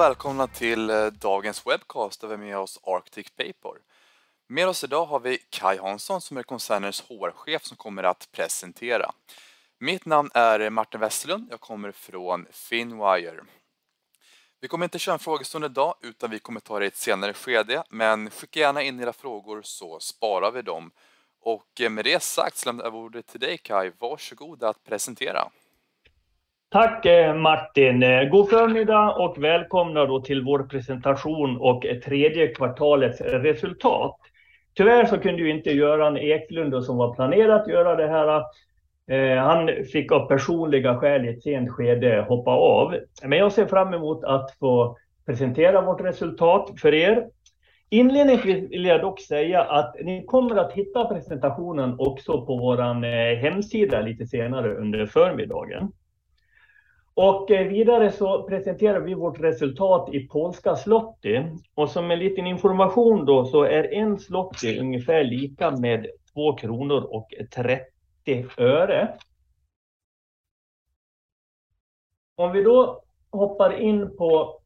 Och välkomna till eh, dagens webcast där vi har med oss Arctic Paper. Med oss idag har vi Kai Hansson som är koncernens HR-chef som kommer att presentera. Mitt namn är Martin Westerlund, jag kommer från Finwire. Vi kommer inte köra en frågestund idag utan vi kommer ta det i ett senare skede men skicka gärna in era frågor så sparar vi dem. Och eh, med det sagt så lämnar jag ordet till dig Kai, varsågod att presentera. Tack eh, Martin. Eh, god förmiddag och välkomna då till vår presentation och tredje kvartalets resultat. Tyvärr så kunde ju inte Göran Eklund som var planerat göra det här. Eh, han fick av personliga skäl i ett sent skede hoppa av. Men jag ser fram emot att få presentera vårt resultat för er. Inledningsvis vill jag dock säga att ni kommer att hitta presentationen också på vår hemsida lite senare under förmiddagen. Och eh, vidare så presenterar vi vårt resultat i polska zloty. Och som en liten information då så är en zloty ungefär lika med 2 kronor och 30 öre. Om vi då hoppar in på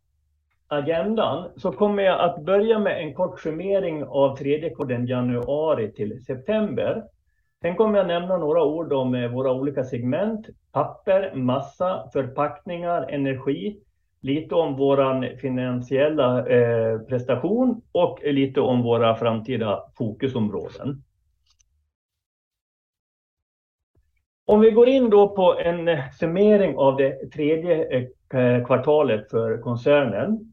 agendan så kommer jag att börja med en kort summering av tredje kvartalet januari till september. Sen kommer jag nämna några ord om eh, våra olika segment. Papper, massa, förpackningar, energi. Lite om vår finansiella eh, prestation och lite om våra framtida fokusområden. Om vi går in då på en summering av det tredje eh, kvartalet för koncernen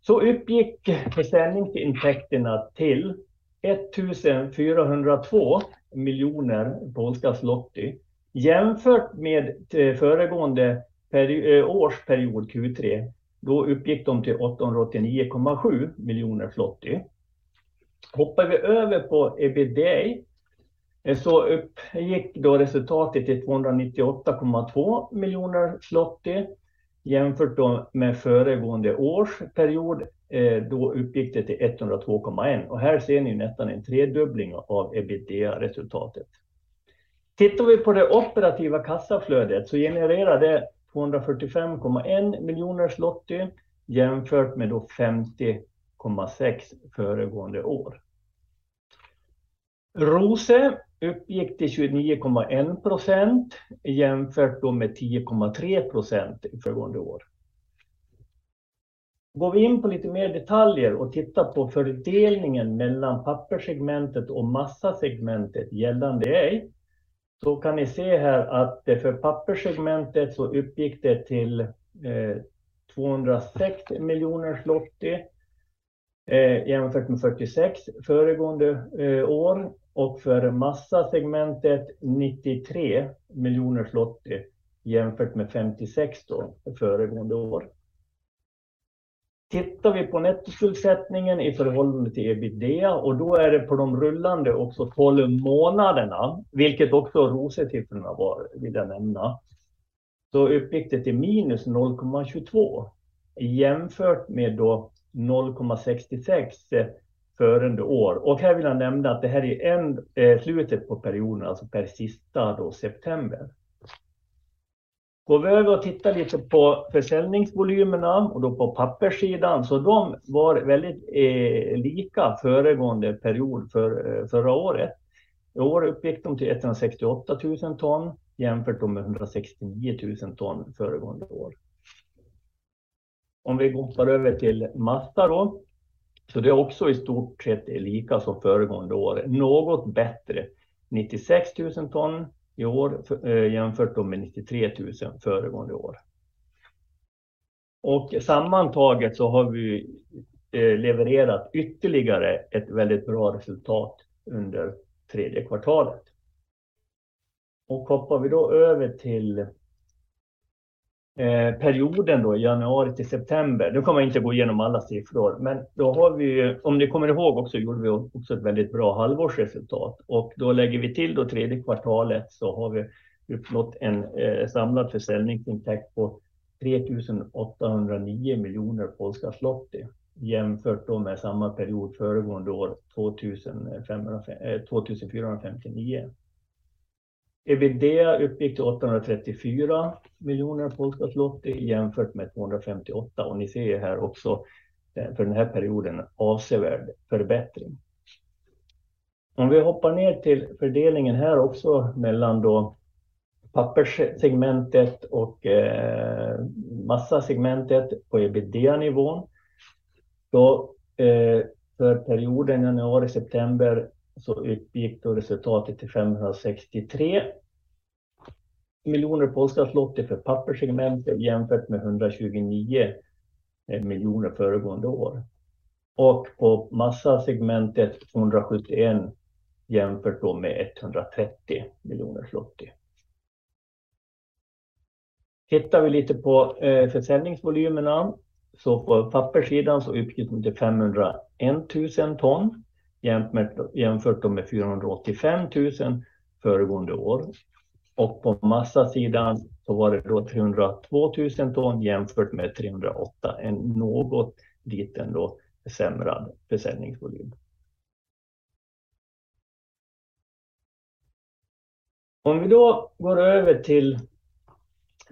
så uppgick försäljningsintäkterna till 1402 miljoner polska zloty jämfört med eh, föregående peri eh, års period Q3. Då uppgick de till 889,7 miljoner zloty. Hoppar vi över på ebitda eh, så uppgick då resultatet till 298,2 miljoner zloty jämfört då med föregående års period Eh, då uppgick det till 102,1 och här ser ni nästan en tredubbling av ebitda-resultatet. Tittar vi på det operativa kassaflödet så genererar det 245,1 miljoner zloty jämfört med då 50,6 föregående år. ROSE uppgick till 29,1 procent jämfört då med 10,3 procent föregående år. Går vi in på lite mer detaljer och tittar på fördelningen mellan papperssegmentet och massasegmentet gällande ej, så kan ni se här att för papperssegmentet så uppgick det till eh, 206 miljoner zloty eh, jämfört med 46 föregående eh, år och för massasegmentet 93 miljoner zloty jämfört med 56 då föregående år. Tittar vi på nettoskuldsättningen i förhållande till ebitda och då är det på de rullande också 12 månaderna, vilket också ROSE-siffrorna var, vill jag nämna. Så uppgick det till minus 0,22 jämfört med då 0,66 föregående år. Och här vill jag nämna att det här är en, eh, slutet på perioden, alltså per sista då september. Går vi över och tittar lite på försäljningsvolymerna och då på papperssidan så de var väldigt eh, lika föregående period för, eh, förra året. I år uppgick de till 168 000 ton jämfört med 169 000 ton föregående år. Om vi går över till massa då, så det är också i stort sett lika som föregående år, något bättre. 96 000 ton i år eh, jämfört med 93 000 föregående år. Och sammantaget så har vi eh, levererat ytterligare ett väldigt bra resultat under tredje kvartalet. Och hoppar vi då över till Eh, perioden då, januari till september. Nu kommer jag inte gå igenom alla siffror, men då har vi, om ni kommer ihåg också, gjorde vi också ett väldigt bra halvårsresultat. Och då lägger vi till då tredje kvartalet så har vi uppnått en eh, samlad försäljningsintäkt på 3 809 miljoner polska zloty jämfört då med samma period föregående år 2500, eh, 2459. Ebitda uppgick till 834 miljoner polska zloty jämfört med 258 och ni ser här också eh, för den här perioden avsevärd förbättring. Om vi hoppar ner till fördelningen här också mellan då papperssegmentet och eh, massasegmentet på EBITDA-nivån. Då eh, för perioden januari-september så uppgick då resultatet till 563 miljoner polska zloty för papperssegmentet jämfört med 129 eh, miljoner föregående år. Och på massasegmentet 271 jämfört då med 130 miljoner zloty. Tittar vi lite på eh, försäljningsvolymerna så på papperssidan så uppgick de till 501 000 ton jämfört jämfört med 485 000 föregående år. Och på massasidan så var det då 302 000 ton jämfört med 308, en något liten då försämrad försäljningsvolym. Om vi då går över till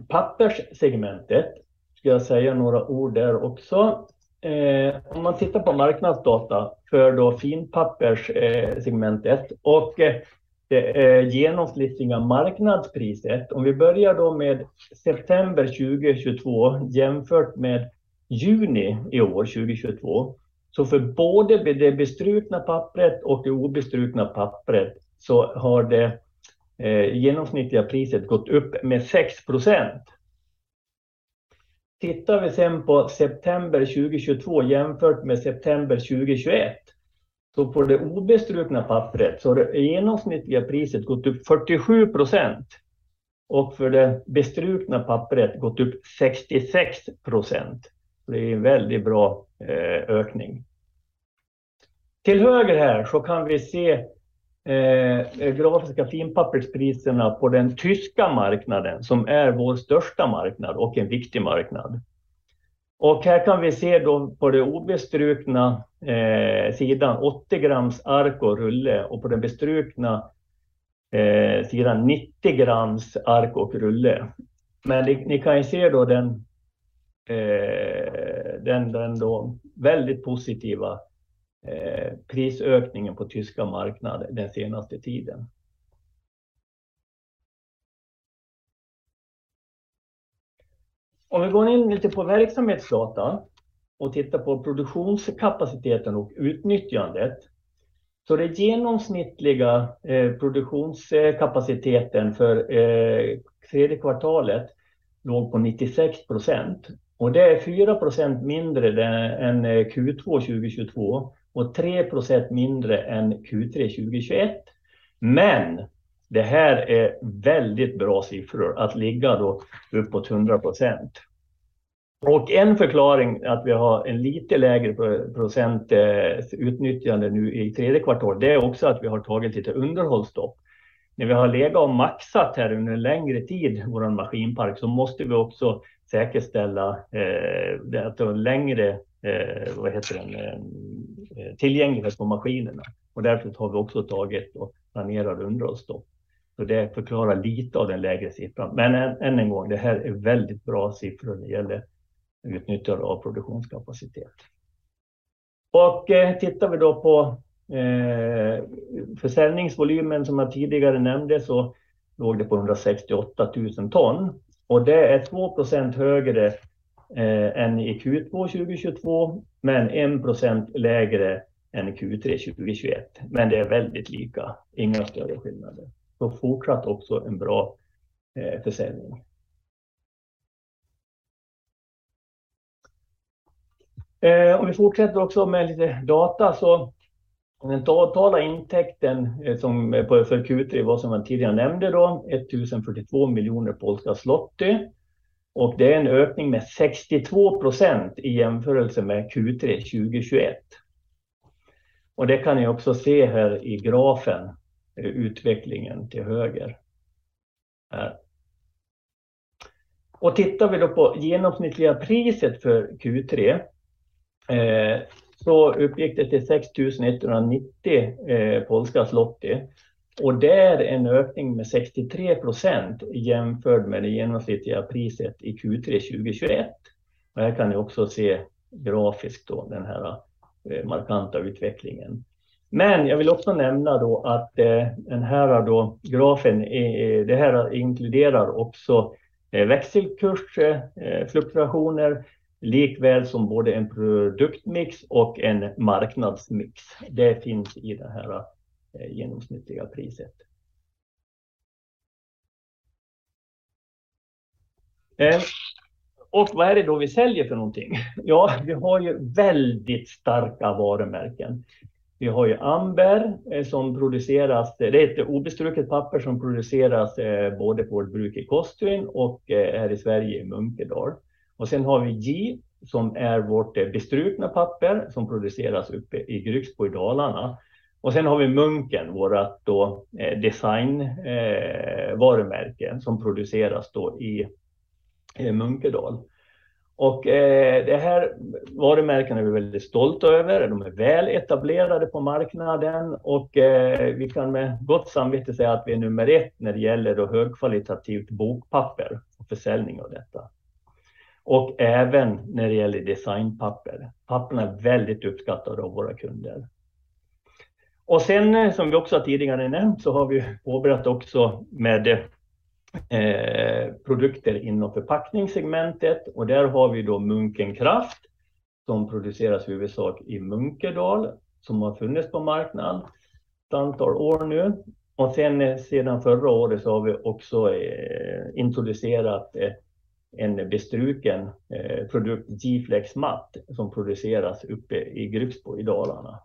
papperssegmentet ska jag säga några ord där också. Eh, om man tittar på marknadsdata för då finpapperssegmentet eh, och eh, det genomsnittliga marknadspriset. Om vi börjar då med september 2022 jämfört med juni i år 2022. Så för både det bestrukna pappret och det obestrukna pappret så har det genomsnittliga priset gått upp med 6 procent. Tittar vi sen på september 2022 jämfört med september 2021. Så på det obestrukna pappret så har det genomsnittliga priset gått upp 47 procent Och för det bestrukna pappret gått upp 66 procent. Det är en väldigt bra eh, ökning. Till höger här så kan vi se Eh, eh, grafiska finpapperspriserna på den tyska marknaden som är vår största marknad och en viktig marknad. Och här kan vi se då på den obestrukna eh, sidan 80 grams ark och rulle och på den bestrukna sidan 90 grams ark och rulle. Men ni kan ju se då den väldigt positiva Eh, prisökningen på tyska marknaden den senaste tiden. Om vi går in lite på verksamhetsdata och tittar på produktionskapaciteten och utnyttjandet. Så det genomsnittliga eh, produktionskapaciteten för eh, tredje kvartalet låg på 96 procent. Och det är 4 procent mindre än Q2 2022 och 3 procent mindre än Q3 2021. Men det här är väldigt bra siffror att ligga då uppåt 100 procent. Och en förklaring att vi har en lite lägre procent eh, utnyttjande nu i tredje kvartalet, Det är också att vi har tagit lite underhållsstopp. När vi har legat och maxat här under en längre tid vår maskinpark så måste vi också säkerställa eh, att det är längre eh, Eh, tillgänglighet på maskinerna. Och därför har vi också tagit och planerar underhållsstopp. Så det förklarar lite av den lägre siffran. Men än en gång, det här är väldigt bra siffror när det gäller utnyttjande av produktionskapacitet. Och eh, tittar vi då på eh, försäljningsvolymen som jag tidigare nämnde så låg det på 168 000 ton. Och det är 2% högre Eh, än i Q2 2022 men 1 procent lägre än Q3 2021. Men det är väldigt lika, inga större skillnader. Så fortsatt också en bra eh, försäljning. Eh, om vi fortsätter också med lite data så den totala intäkten som för Q3 var som jag tidigare nämnde då 1042 miljoner polska zloty. Och det är en ökning med 62 procent i jämförelse med Q3 2021. Och det kan ni också se här i grafen, eh, utvecklingen till höger. Och tittar vi då på genomsnittliga priset för Q3 eh, så uppgick det till 6 190 eh, polska zloty. Och det är en ökning med 63 procent jämfört med det genomsnittliga priset i Q3 2021. Och här kan ni också se grafiskt då den här eh, markanta utvecklingen. Men jag vill också nämna då att eh, den här då grafen, det här inkluderar också eh, växelkursfluktuationer, likväl som både en produktmix och en marknadsmix. Det finns i det här Eh, genomsnittliga priset. Eh, och vad är det då vi säljer för någonting? Ja, vi har ju väldigt starka varumärken. Vi har ju Amber eh, som produceras, det är ett obestruket papper som produceras både på vårt bruk i Kostvin och här i Sverige i Munkedal. Och sen har vi J som är vårt bestrukna papper som produceras uppe i Grycksbo i Dalarna. Och sen har vi Munken, vårt eh, designvarumärke som produceras då i eh, Munkedal. Och eh, det här varumärkena är vi väldigt stolta över. De är väl etablerade på marknaden och vi kan med gott samvete säga att vi är nummer ett när det gäller högkvalitativt bokpapper och försäljning av detta. Och även när det gäller designpapper. Papperna är väldigt uppskattade av våra kunder. Och sen eh, som vi också tidigare nämnt så har vi påbörjat också med eh, produkter inom förpackningssegmentet. Och där har vi då Munken Kraft som produceras i huvudsak i Munkedal som har funnits på marknaden ett antal år nu. Och sen eh, sedan förra året så har vi också introducerat en bestruken produkt, G-Flex Matt, som produceras uppe i Grycksbo i Dalarna.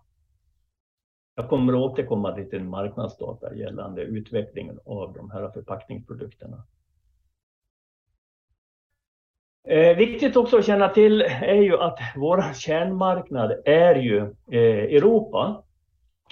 Jag kommer att återkomma till marknadsdata gällande utvecklingen av de här förpackningsprodukterna. Eh, viktigt också att känna till är ju att vår kärnmarknad är ju eh, Europa.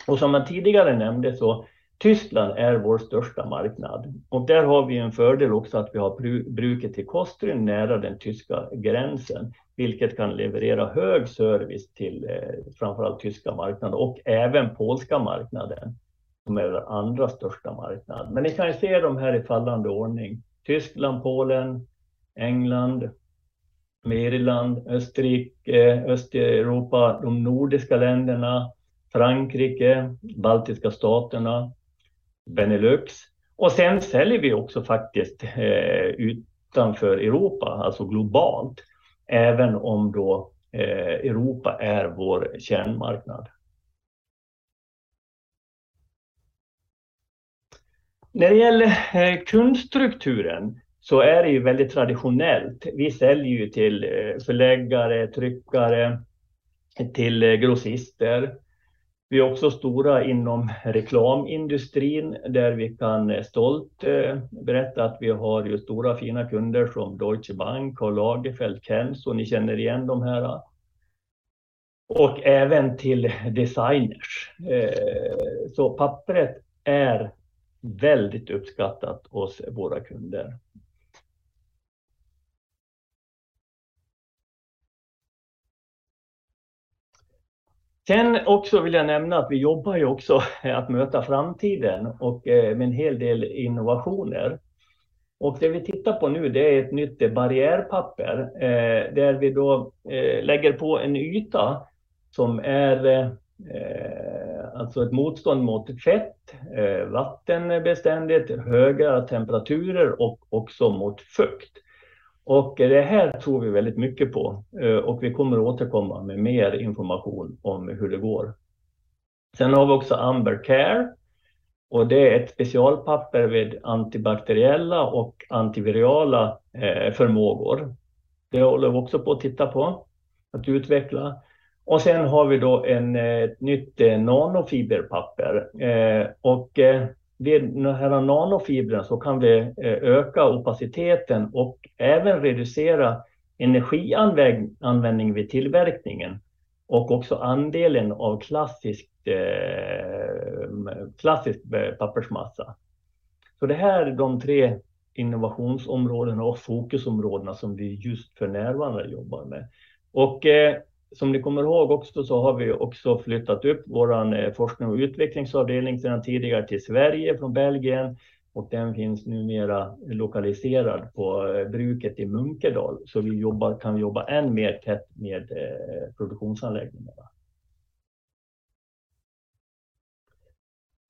Och som jag tidigare nämnde så Tyskland är vår största marknad. Och där har vi en fördel också att vi har bruket till Kostvin nära den tyska gränsen, vilket kan leverera hög service till eh, framförallt tyska marknaden och även polska marknaden som är den andra största marknaden. Men ni kan ju se de här i fallande ordning. Tyskland, Polen, England, Irland, Österrike, Östeuropa, de nordiska länderna, Frankrike, baltiska staterna, Benelux. Och sen säljer vi också faktiskt eh, utanför Europa, alltså globalt, även om då eh, Europa är vår kärnmarknad. När det gäller eh, kundstrukturen så är det ju väldigt traditionellt. Vi säljer ju till eh, förläggare, tryckare, till grossister. Vi är också stora inom reklamindustrin där vi kan eh, stolt eh, berätta att vi har ju stora fina kunder som Deutsche Bank, Karl Lagerfeld, Kenzo, ni känner igen de här. Och även till designers. Eh, så pappret är väldigt uppskattat hos våra kunder. Sen också vill jag nämna att vi jobbar ju också att möta framtiden och eh, med en hel del innovationer. Och det vi tittar på nu det är ett nytt barriärpapper eh, där vi då eh, lägger på en yta som är alltså ett motstånd mot fett, vattenbeständigt, höga temperaturer och också mot fukt. Och det här tror vi väldigt mycket på eh, och vi kommer återkomma med mer information om hur det går. Sen har vi också Amber Care och det är ett specialpapper med antibakteriella och antivirala eh, förmågor. Det håller vi också på att titta på, att utveckla. Och sen har vi då ett eh, nytt nanofiberpapper. Och vid de här nanofibrerna så kan vi eh, öka opaciteten och även reducera energianvändning vid tillverkningen och också andelen av klassisk eh, eh, pappersmassa. Så det här är de tre innovationsområdena och fokusområdena som vi just för närvarande jobbar med. Och som ni kommer ihåg också så har vi också flyttat upp vår eh, forskning och utvecklingsavdelning sedan tidigare till Sverige från Belgien och den finns numera lokaliserad på eh, bruket i Munkedal. Så vi jobbar, kan jobba än mer tätt med eh, produktionsanläggningarna.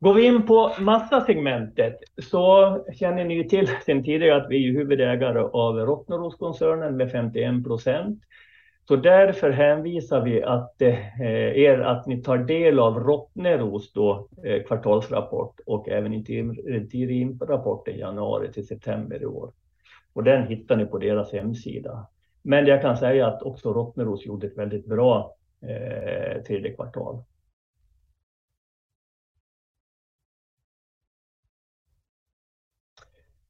Går vi in på massasegmentet så känner ni ju till sedan tidigare att vi är huvudägare av Rottneroskoncernen med 51 procent. Så därför hänvisar vi att eh, er att ni tar del av Rottneros eh, kvartalsrapport och även interimrapporten januari till september i år. Och den hittar ni på deras hemsida. Men jag kan säga att också Rottneros gjorde ett väldigt bra eh, tredje kvartal.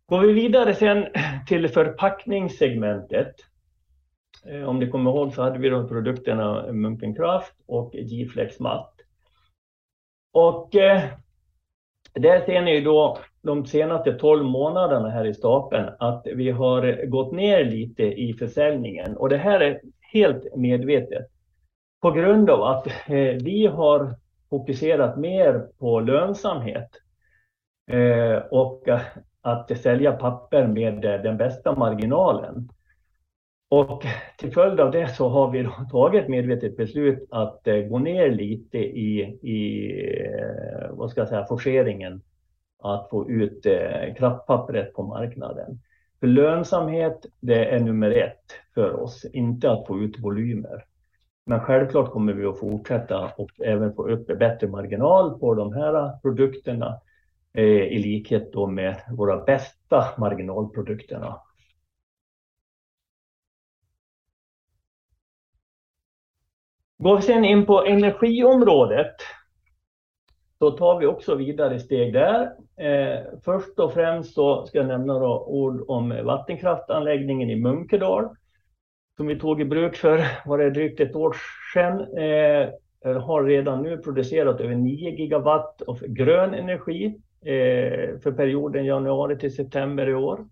Går vi vidare sen till förpackningssegmentet. Eh, om ni kommer ihåg så hade vi de produkterna eh, Munkenkraft och G-Flex Matt. Och eh, där ser ni då de senaste tolv månaderna här i stapeln att vi har gått ner lite i försäljningen. Och det här är helt medvetet på grund av att vi har fokuserat mer på lönsamhet och att sälja papper med den bästa marginalen. Och till följd av det så har vi tagit ett medvetet beslut att eh, gå ner lite i, eh, vad ska jag säga, forceringen att få ut eh, kraftpappret på marknaden. För lönsamhet, det är nummer ett för oss, inte att få ut volymer. Men självklart kommer vi att fortsätta och även få upp bättre marginal på de här produkterna i likhet då med våra bästa marginalprodukterna. Går vi sen in på energiområdet så tar vi också vidare steg där. Eh, först och främst så ska jag nämna några ord om vattenkraftanläggningen i Munkedal som vi tog i bruk för, var det drygt ett år sedan. Eh, har redan nu producerat över 9 gigawatt av grön energi eh, för perioden januari till september i år.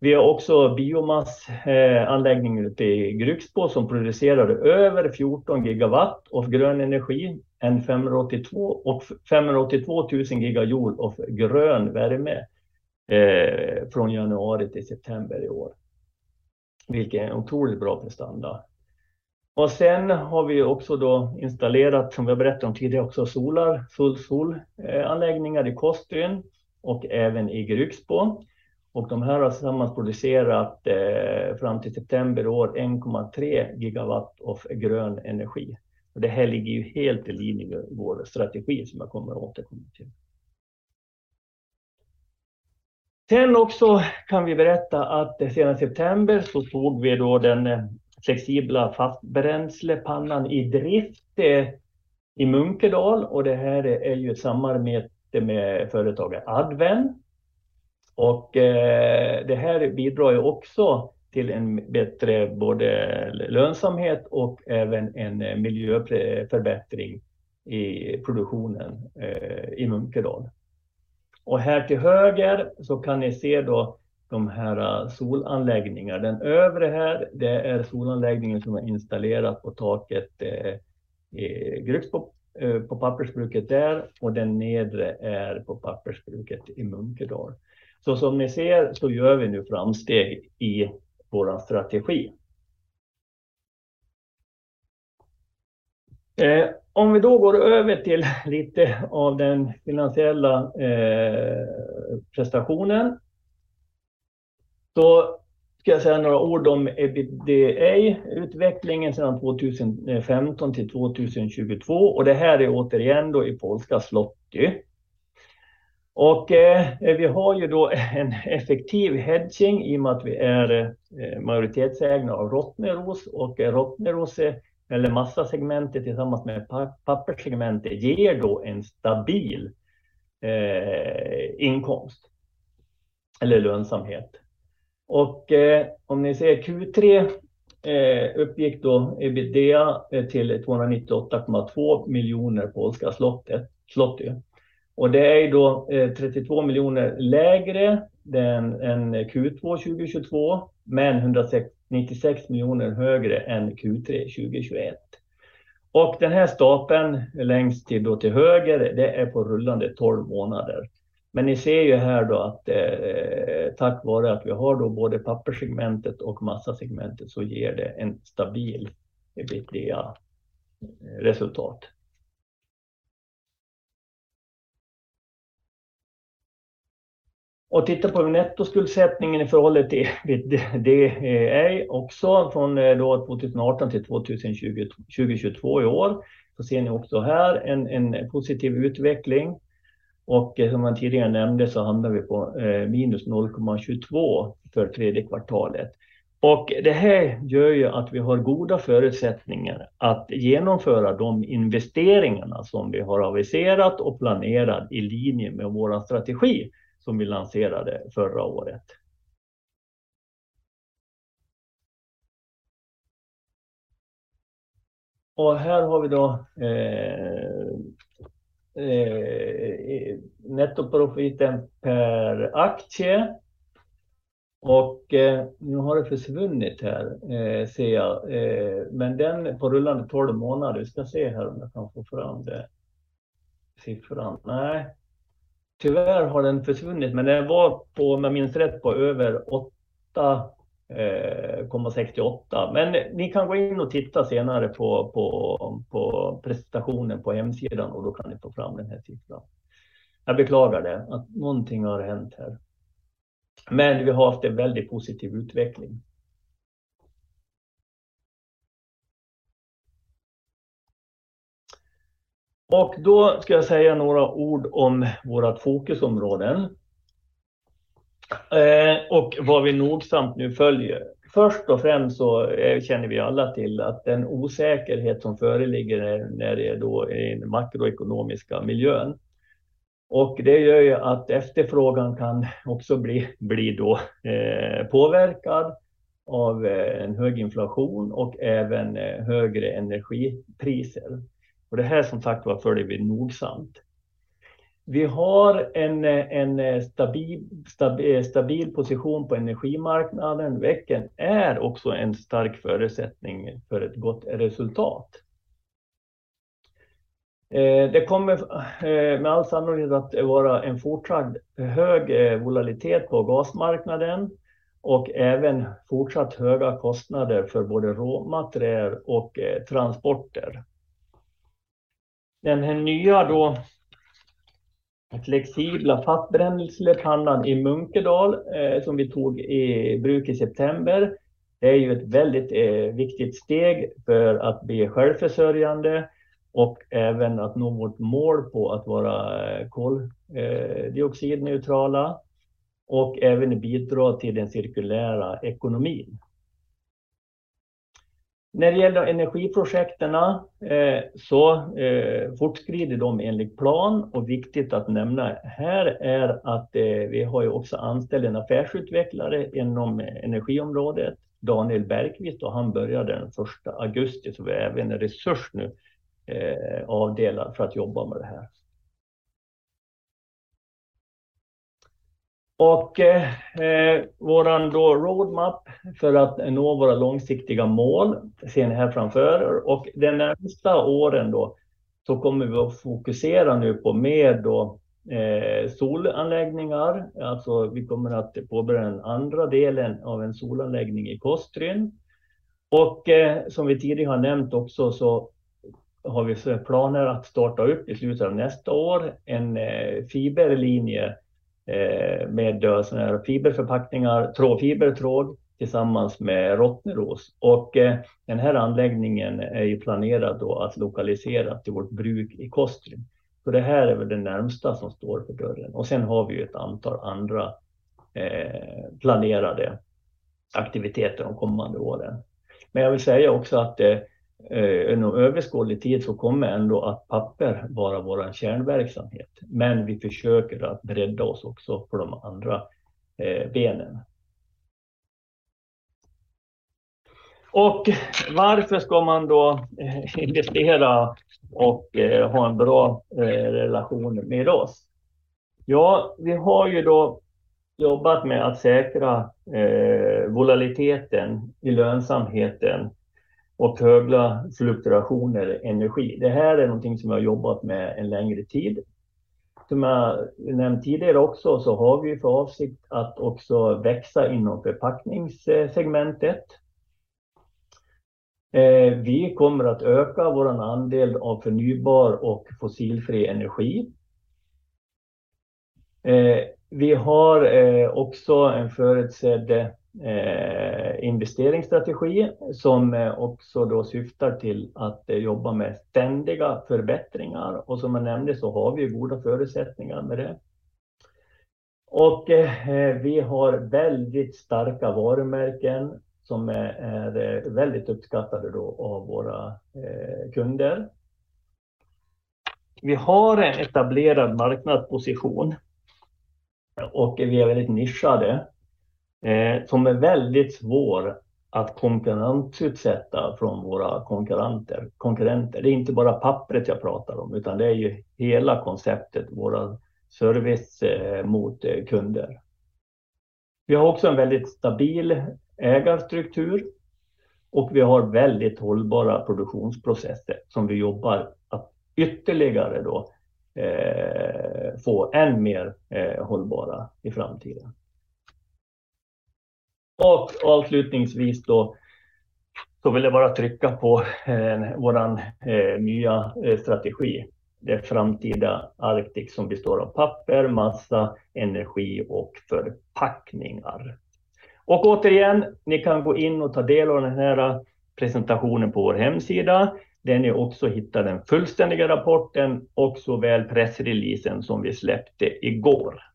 Vi har också biomassanläggning eh, ute i Grycksbo som producerar över 14 gigawatt av grön energi, en 582 och 582 000 gigajoule av grön värme eh, från januari till september i år. Vilket är en otroligt bra prestanda. Och sen har vi också då installerat, som vi har berättat om tidigare, också solar, solsolanläggningar i Kostyn och även i Grycksbo. Och de här har tillsammans producerat eh, fram till september i år 1,3 gigawatt av grön energi. Och det här ligger ju helt i linje med vår strategi som jag kommer att återkomma till. Sen också kan vi berätta att sedan september så tog vi då den eh, flexibla fastbränslepannan i drift eh, i Munkedal. Och det här är ju ett samarbete med företaget Adven. Och eh, det här bidrar ju också till en bättre både lönsamhet och även en eh, miljöförbättring i produktionen eh, i Munkedal. Och här till höger så kan ni se då de här solanläggningarna. Den övre här, det är solanläggningen som är installerad på taket i Grycksbo på pappersbruket där. Och den nedre är på pappersbruket i Munkedal. Så som ni ser så gör vi nu framsteg i vår strategi. Eh, om vi då går över till lite av den finansiella eh, prestationen. Så ska jag säga några ord om EBITDA-utvecklingen sedan 2015 till 2022. Och det här är återigen då i polska zloty. Och eh, vi har ju då en effektiv hedging i och med att vi är eh, majoritetsägare av Rottneros. Och Rottneros, eh, eller massasegmentet tillsammans med papperssegmentet, ger då en stabil inkomst eller lönsamhet. Och om ni ser Q3 uppgick då EBITDA till 298,2 miljoner polska zloty. Och det är då eh, 32 miljoner lägre än Q2 2022. men 196 miljoner högre än Q3 2021. Och den här stapeln längst till då till höger, det är på rullande 12 månader. Men ni ser ju här då att eh, tack vare att vi har då både papperssegmentet och massasegmentet så ger det en stabil EBITDA-resultat. Eh, Och titta på nettoskuldsättningen i förhållande till EBITDA också från eh, då 2018 till 2022 i år. Så ser ni också här en positiv utveckling. Och eh, som man tidigare nämnde så hamnar vi på eh, minus 0,22 för tredje kvartalet. Och det här gör ju att vi har goda förutsättningar att genomföra de investeringarna som vi har aviserat och planerat i linje med vår strategi som vi lanserade förra året. Och här har vi då eh, eh, nettoprofiten per aktie. Och eh, nu har det försvunnit här, ser jag. Men den på rullande 12 månader, vi ska se här om jag kan få fram det. siffran. Nej, tyvärr har den försvunnit, men den var på, om jag minns rätt, på över 8,68. Eh, men ni kan gå in och titta senare på presentationen på hemsidan och då kan ni få fram den här siffran. Jag beklagar det, att någonting har hänt här. Men vi har haft en väldigt positiv utveckling. Och då ska jag säga några ord om våra fokusområden. Eh, och vad vi nogsamt nu följer. Först och främst så eh, känner vi alla till att den osäkerhet som föreligger när det är då i den makroekonomiska miljön. Och det gör ju att efterfrågan kan också bli eh, påverkad av en hög inflation och även högre energipriser. Och det här som sagt var följer vi nogsamt. Vi har en stabil position på energimarknaden. Väcken är också en stark förutsättning för ett gott resultat. Eh, det kommer eh, med all sannolikhet att vara en fortsatt hög eh, volatilitet på gasmarknaden och även fortsatt höga kostnader för både råmaterial och transporter. Den här nya flexibla fastbränslepannan i Munkedal eh, som vi tog i bruk i september, det är ju ett väldigt eh, viktigt steg för att bli självförsörjande och även att nå vårt mål på att vara eh, koldioxidneutrala och även bidra till den cirkulära ekonomin. När det gäller energiprojekten eh, så eh, fortskrider de enligt plan och viktigt att nämna här är att eh, vi har ju också anställt en affärsutvecklare inom energiområdet, Daniel Bergqvist, och han började den 1 augusti, så vi har även en resurs nu avdelad för att jobba med det här. Och eh, eh, vår roadmap för att nå våra långsiktiga mål ser ni här framför. Och de närmsta åren då, så kommer vi att fokusera nu på mer eh, solanläggningar. Alltså vi kommer att påbörja den andra delen av en solanläggning i Kostryn. Och som vi tidigare har nämnt också så har vi planer att starta upp i slutet av nästa år en fiberlinje Eh, med såna här fiberförpackningar, trådfibertråd tillsammans med Rottneros. Och eh, den här anläggningen är ju planerad att lokalisera till vårt bruk i Kostryn. Så det här är väl det närmsta som står för dörren. Och sen har vi ju ett antal andra eh, planerade aktiviteter de kommande åren. Men jag vill säga också att Eh, inom överskådlig tid så kommer ändå att papper vara vår kärnverksamhet. Men vi försöker att bredda oss också på de andra eh, benen. Och varför ska man då eh, investera och ha en bra relation med oss? Ja, vi har ju då jobbat med att säkra eh, volatiliteten i lönsamheten och höga fluktuationer i energi. Det här är någonting som jag har jobbat med en längre tid. Som jag nämnt tidigare också så har vi för avsikt att också växa inom förpackningssegmentet. Eh, vi kommer att öka vår andel av förnybar och fossilfri energi. Eh, vi har eh, också en förutsedd Eh, investeringsstrategi som eh, också då syftar till att eh, jobba med ständiga förbättringar. Och som jag nämnde så har vi goda förutsättningar med det. Och vi har väldigt starka varumärken som är väldigt uppskattade då av våra kunder. Vi har en etablerad marknadsposition och vi är väldigt nischade Eh, som är väldigt svår att konkurrensutsätta från våra konkurrenter. Det är inte bara pappret jag pratar om, utan det är ju hela konceptet, vår service eh, mot eh, kunder. Vi har också en väldigt stabil ägarstruktur och vi har väldigt hållbara produktionsprocesser som vi jobbar att ytterligare då få än mer hållbara i framtiden. Och avslutningsvis då så vill jag bara trycka på eh, vår eh, nya eh, strategi. Det framtida Arctic som består av papper, massa, energi och förpackningar. Och återigen, ni kan gå in och ta del av den här presentationen på vår hemsida, där ni också hittar den fullständiga rapporten och såväl pressreleasen som vi släppte igår.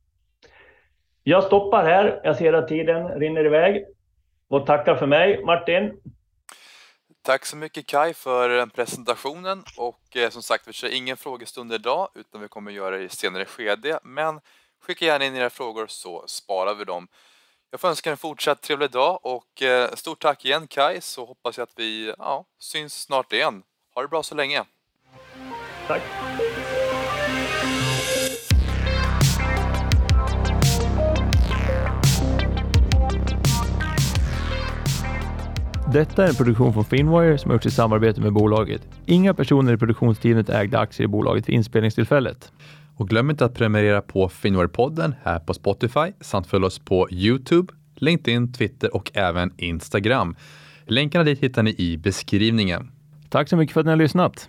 Jag stoppar här, jag ser att tiden rinner iväg och tackar för mig, Martin. Tack så mycket Kaj för presentationen och som sagt vi kör ingen frågestund idag utan vi kommer göra det i senare skede. Men skicka gärna in era frågor så sparar vi dem. Jag får önska en fortsatt trevlig dag och stort tack igen Kaj så hoppas jag att vi ja, syns snart igen. Ha det bra så länge. Tack. Detta är en produktion från Finwire som har gjorts i samarbete med bolaget. Inga personer i produktionsteamet ägde aktier i bolaget vid inspelningstillfället. Och glöm inte att prenumerera på Finwire-podden här på Spotify samt följ oss på Youtube, LinkedIn, Twitter och även Instagram. Länkarna dit hittar ni i beskrivningen. Tack så mycket för att ni har lyssnat.